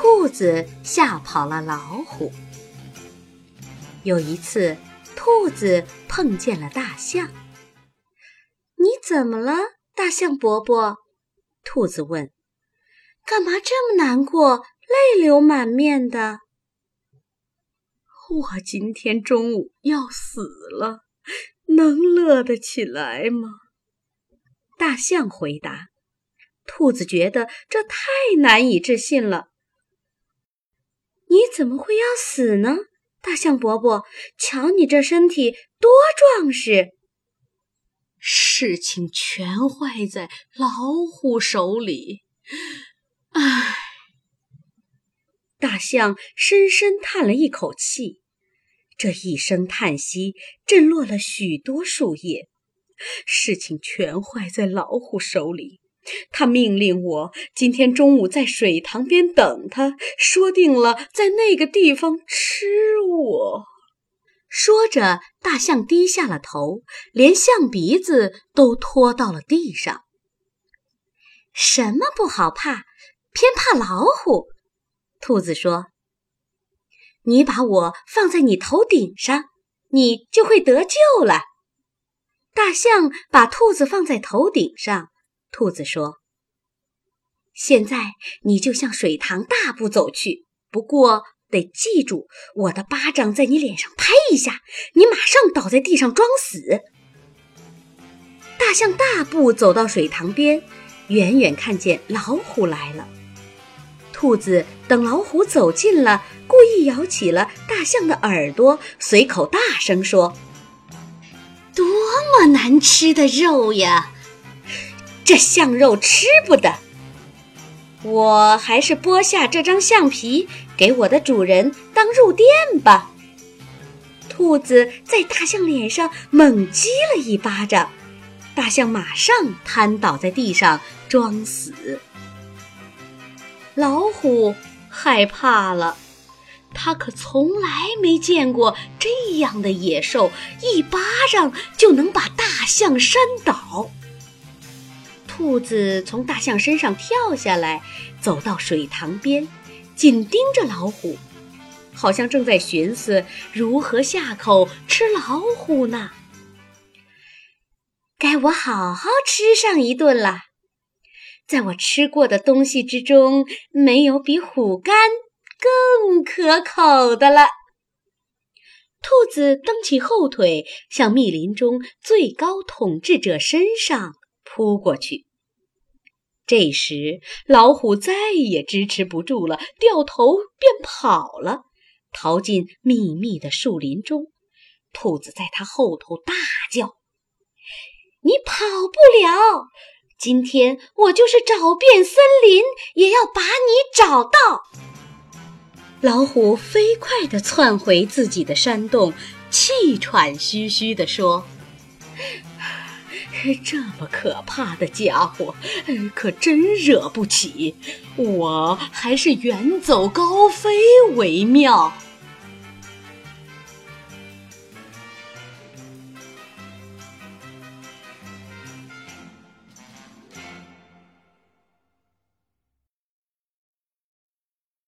兔子吓跑了老虎。有一次，兔子碰见了大象。“你怎么了，大象伯伯？”兔子问。“干嘛这么难过，泪流满面的？”“我今天中午要死了，能乐得起来吗？”大象回答。兔子觉得这太难以置信了。“你怎么会要死呢？”大象伯伯，瞧你这身体多壮实！事情全坏在老虎手里。唉，大象深深叹了一口气，这一声叹息震落了许多树叶。事情全坏在老虎手里。他命令我今天中午在水塘边等他，说定了在那个地方吃我。说着，大象低下了头，连象鼻子都拖到了地上。什么不好怕，偏怕老虎？兔子说：“你把我放在你头顶上，你就会得救了。”大象把兔子放在头顶上。兔子说：“现在你就向水塘大步走去，不过得记住，我的巴掌在你脸上拍一下，你马上倒在地上装死。”大象大步走到水塘边，远远看见老虎来了。兔子等老虎走近了，故意咬起了大象的耳朵，随口大声说：“多么难吃的肉呀！”这象肉吃不得，我还是剥下这张象皮给我的主人当入垫吧。兔子在大象脸上猛击了一巴掌，大象马上瘫倒在地上装死。老虎害怕了，他可从来没见过这样的野兽，一巴掌就能把大象扇倒。兔子从大象身上跳下来，走到水塘边，紧盯着老虎，好像正在寻思如何下口吃老虎呢。该我好好吃上一顿了。在我吃过的东西之中，没有比虎肝更可口的了。兔子蹬起后腿，向密林中最高统治者身上扑过去。这时，老虎再也支持不住了，掉头便跑了，逃进密密的树林中。兔子在它后头大叫：“你跑不了！今天我就是找遍森林，也要把你找到！”老虎飞快地窜回自己的山洞，气喘吁吁地说。这么可怕的家伙，可真惹不起！我还是远走高飞为妙。